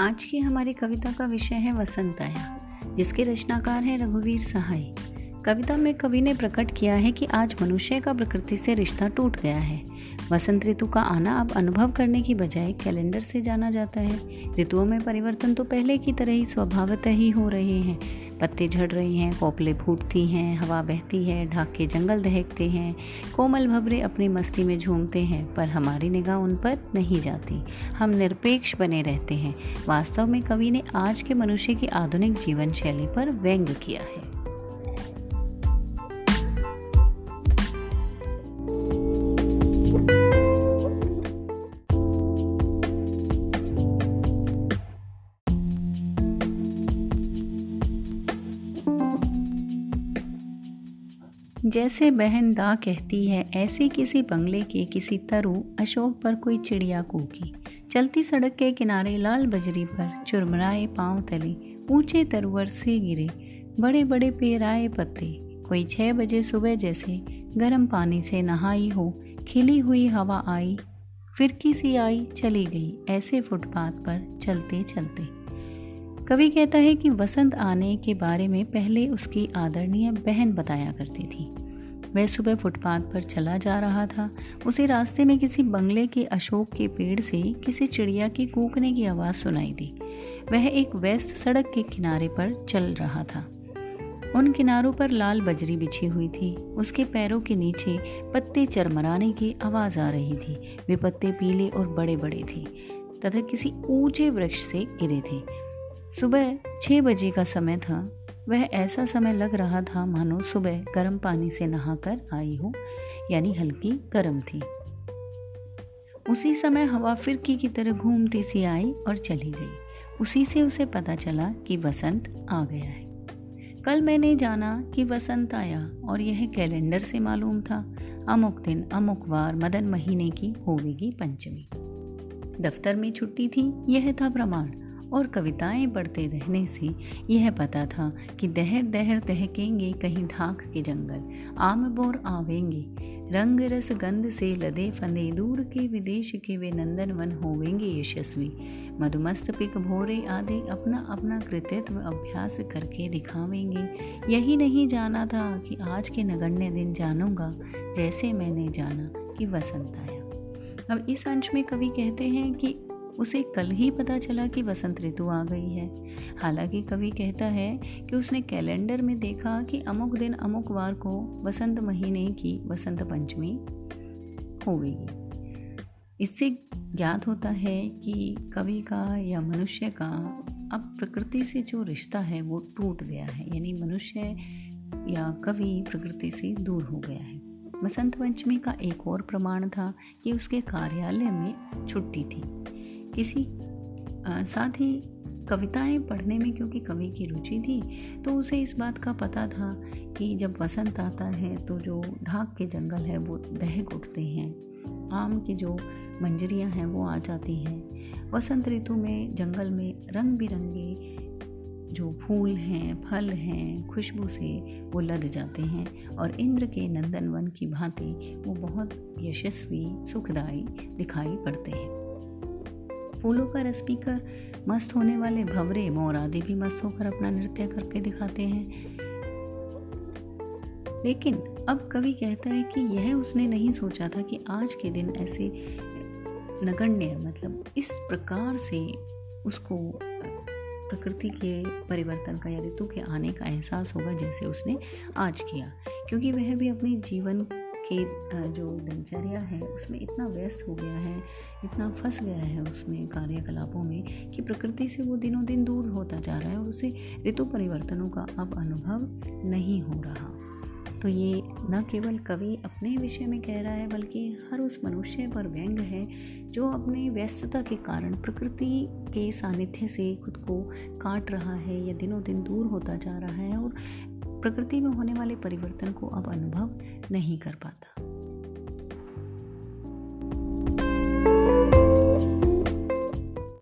आज की हमारी कविता का विषय है वसंत आया जिसके रचनाकार हैं रघुवीर सहाय। कविता में कवि ने प्रकट किया है कि आज मनुष्य का प्रकृति से रिश्ता टूट गया है। वसंत ऋतु का आना अब अनुभव करने की बजाय कैलेंडर से जाना जाता है। ऋतुओं में परिवर्तन तो पहले की तरह ही स्वभावतः ही हो रहे हैं। पत्ते झड़ रहे हैं, कोपले फूटती हैं, हवा बहती है, ढाक जंगल दहकते हैं। कोमल भबरे अपनी मस्ती में झूमते हैं, पर हमारी निगाह उन पर नहीं जाती। हम निरपेक्ष बने रहते हैं। वास्तव में कवि ने आज के मनुष्य की आधुनिक जीवन शैली पर व्यंग किया है। जैसे बहन दा कहती है, ऐसे किसी बंगले के किसी तरु अशोक पर कोई चिड़िया कूकी चलती सड़क के किनारे लाल बजरी पर चुरमराए पाँव तले ऊँचे तरवर से गिरे। बड़े बड़े पेराए पत्ते, कोई छह बजे सुबह जैसे गर्म पानी से नहाई हो, खिली हुई हवा आई, फिरकी सी आई, चली गई ऐसे फुटपाथ पर चलते चलते कवि कहता है कि वसंत आने के बारे में पहले उसकी आदरणीय बहन बताया करती थी। वह सुबह फुटपाथ पर चला जा रहा था। उसे रास्ते में किसी बंगले के अशोक के पेड़ से किसी चिड़िया की कूकने की आवाज़ सुनाई दी। वह एक वेस्ट सड़क के किनारे पर चल रहा था। उन किनारों पर लाल बजरी बिछी हुई थी। उसके पैरों के नीचे पत्ते चरमराने की आवाज़ आ रही थी। वे पत्ते पीले और बड़े बड़े थे तथा किसी ऊँचे वृक्ष से गिरे थे। सुबह छः बजे का समय था। वह ऐसा समय लग रहा था, मानो सुबह गर्म पानी से नहाकर आई हो, यानी हल्की गर्म थी। उसी समय हवा फिरकी की तरह घूमती सी आई और चली गई। उसी से उसे पता चला कि वसंत आ गया है। कल मैंने जाना कि वसंत आया और यह कैलेंडर से मालूम था, अमुक दिन अमुक वार मदन महीने की होवेगी पंचमी। दफ्तर में छुट्टी थी, यह था प्रमाण। और कविताएँ पढ़ते रहने से यह पता था कि दहर दहर दहकेंगे कहीं ढाक के जंगल, आम बोर आवेंगे। रंग रस गंध से लदे फंदे, दूर के विदेश के वे नंदन वन होवेंगे यशस्वी। मधुमस्त पिक भोरे आदि अपना अपना कृतित्व अभ्यास करके दिखावेंगे। यही नहीं जाना था कि आज के नगण्य दिन जानूँगा, जैसे मैंने जाना कि वसंत आया। अब इस अंश में कवि कहते हैं कि उसे कल ही पता चला कि वसंत ऋतु आ गई है। हालाँकि कवि कहता है कि उसने कैलेंडर में देखा कि अमुक दिन अमुक वार को वसंत महीने की वसंत पंचमी होगी इससे ज्ञात होता है कि कवि का या मनुष्य का अब प्रकृति से जो रिश्ता है वो टूट गया है, यानी मनुष्य या कवि प्रकृति से दूर हो गया है। वसंत पंचमी का एक और प्रमाण था कि उसके कार्यालय में छुट्टी थी। किसी आ, साथ ही कविताएँ पढ़ने में क्योंकि कवि की रुचि थी तो उसे इस बात का पता था कि जब वसंत आता है तो जो ढाक के जंगल है वो दहक उठते हैं। आम की जो मंजरियाँ हैं वो आ जाती हैं। वसंत ऋतु में जंगल में रंग बिरंगे जो फूल हैं फल हैं खुशबू से वो लद जाते हैं और इंद्र के नंदनवन की भांति वो बहुत यशस्वी सुखदायी दिखाई पड़ते हैं। फूलों का रस पीकर मस्त होने वाले भवरे मोर आदि भी मस्त होकर अपना नृत्य करके दिखाते हैं। लेकिन अब कवि कहता है कि यह उसने नहीं सोचा था कि आज के दिन ऐसे नगण्य मतलब इस प्रकार से उसको, प्रकृति के परिवर्तन का या ऋतु के आने का एहसास होगा जैसे उसने आज किया। क्योंकि वह भी अपनी जीवन के जो दिनचर्या है, उसमें इतना व्यस्त हो गया है, इतना फंस गया है उसमें कार्यकलापों में कि प्रकृति से वो दिनों दिन दूर होता जा रहा है और उसे ऋतु परिवर्तनों का अब अनुभव नहीं हो रहा। तो ये न केवल कवि अपने विषय में कह रहा है, बल्कि हर उस मनुष्य पर व्यंग है, जो अपने व्यस्तता के कारण प्रकृति के सानिध्य से खुद को काट रहा है या दिनों दिन दूर होता जा रहा है और प्रकृति में होने वाले परिवर्तन को अब अनुभव नहीं कर पाता।